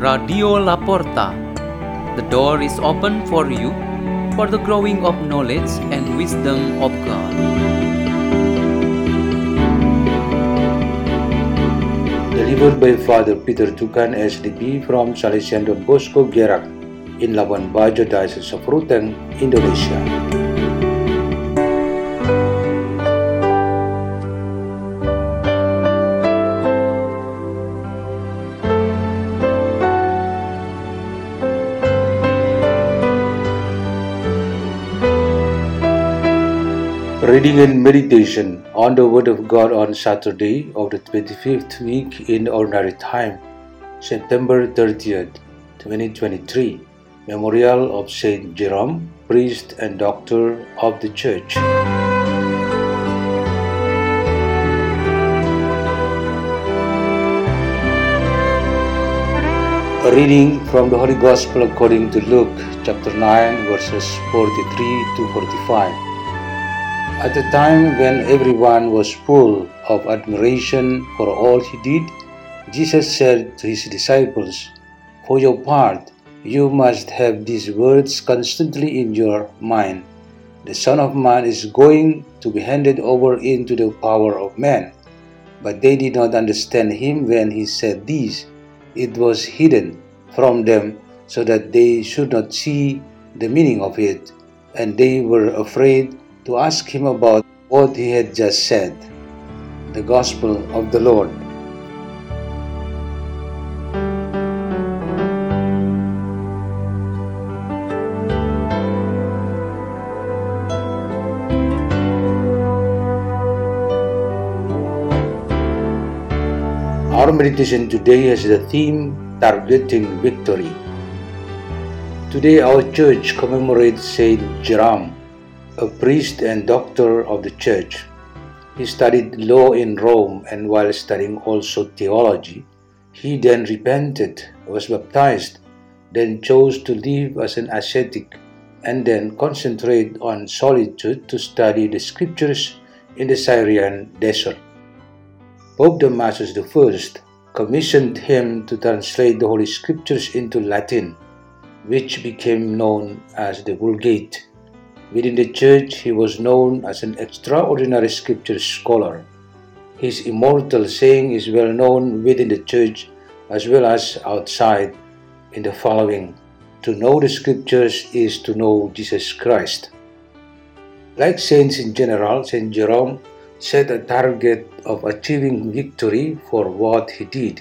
Radio La Porta. The door is open for you for the growing of knowledge and wisdom of God. Delivered by Father Peter Tukan SDB from Salesian Don Bosco Gerak in Labuan Bajo Diocese of Ruteng, Indonesia. Reading and meditation on the Word of God on Saturday of the 25th week in Ordinary Time, September 30th, 2023. Memorial of Saint Jerome, priest and doctor of the Church. A reading from the Holy Gospel according to Luke, chapter 9, verses 43 to 45. At the time when everyone was full of admiration for all he did, Jesus said to his disciples, For your part, you must have these words constantly in your mind. The Son of Man is going to be handed over into the power of men. But they did not understand him when he said these. It was hidden from them so that they should not see the meaning of it, and they were afraid to ask him about what he had just said. The Gospel of the Lord. Our meditation today has the theme Targeting Victory. Today, our church commemorates Saint Jerome, a priest and doctor of the church. He studied law in Rome and while studying also theology, he then repented, was baptized, then chose to live as an ascetic, and then concentrate on solitude to study the scriptures in the Syrian desert. Pope Damasus I commissioned him to translate the Holy Scriptures into Latin, which became known as the Vulgate. Within the church, he was known as an extraordinary scripture scholar. His immortal saying is well known within the church as well as outside in the following To know the scriptures is to know Jesus Christ. Like saints in general, Saint Jerome set a target of achieving victory for what he did.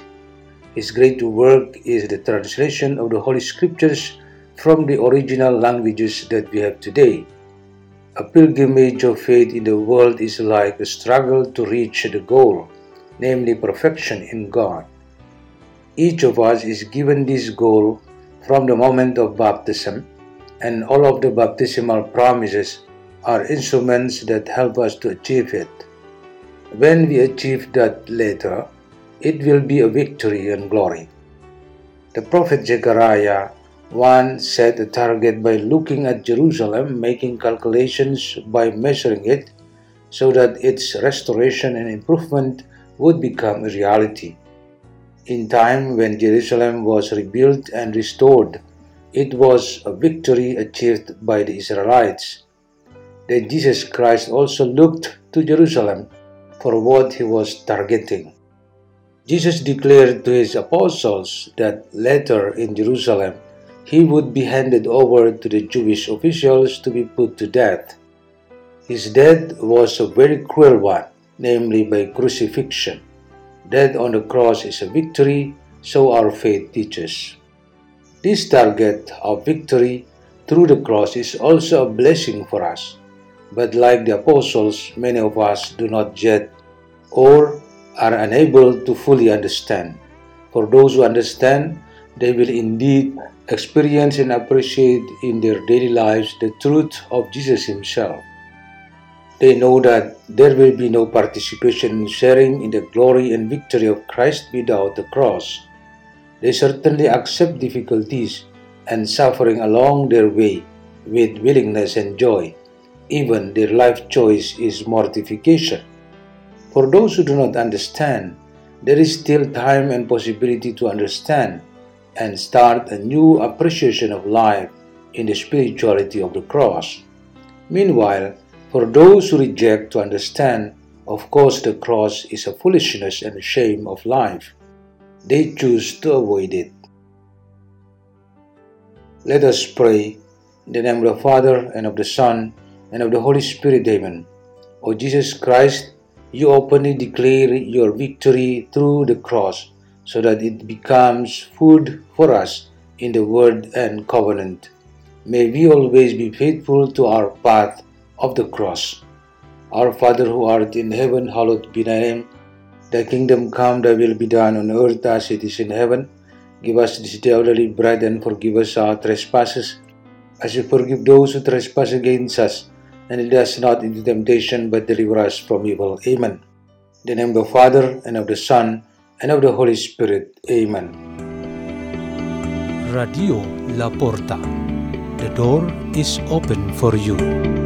His great work is the translation of the Holy Scriptures from the original languages that we have today. A pilgrimage of faith in the world is like a struggle to reach the goal, namely perfection in God. Each of us is given this goal from the moment of baptism, and all of the baptismal promises are instruments that help us to achieve it. When we achieve that later, it will be a victory and glory. The prophet Zechariah once set a target by looking at Jerusalem, making calculations by measuring it, so that its restoration and improvement would become a reality. In time when Jerusalem was rebuilt and restored, it was a victory achieved by the Israelites. Then Jesus Christ also looked to Jerusalem for what he was targeting. Jesus declared to his apostles that later in Jerusalem he would be handed over to the Jewish officials to be put to death. His death was a very cruel one, namely by crucifixion. Death on the cross is a victory, so our faith teaches. This target of victory through the cross is also a blessing for us. But like the apostles, many of us do not yet or are unable to fully understand. For those who understand, they will indeed experience and appreciate in their daily lives the truth of Jesus Himself. They know that there will be no participation in sharing in the glory and victory of Christ without the cross. They certainly accept difficulties and suffering along their way with willingness and joy. Even their life choice is mortification. For those who do not understand, there is still time and possibility to understand, and start a new appreciation of life in the spirituality of the cross. Meanwhile, for those who reject to understand, of course, the cross is a foolishness and a shame of life. They choose to avoid it. Let us pray in the name of the Father, and of the Son, and of the Holy Spirit. Amen. O Jesus Christ, you openly declare your victory through the cross so that it becomes food for us in the Word and covenant. May we always be faithful to our path of the cross. Our Father who art in heaven, hallowed be thy name. Thy kingdom come, thy will be done on earth as it is in heaven. Give us this day our daily bread and forgive us our trespasses, as we forgive those who trespass against us. And lead us not into temptation, but deliver us from evil. Amen. In the name of the Father, and of the Son, and of the Holy Spirit. Amen. Radio La Porta. The door is open for you.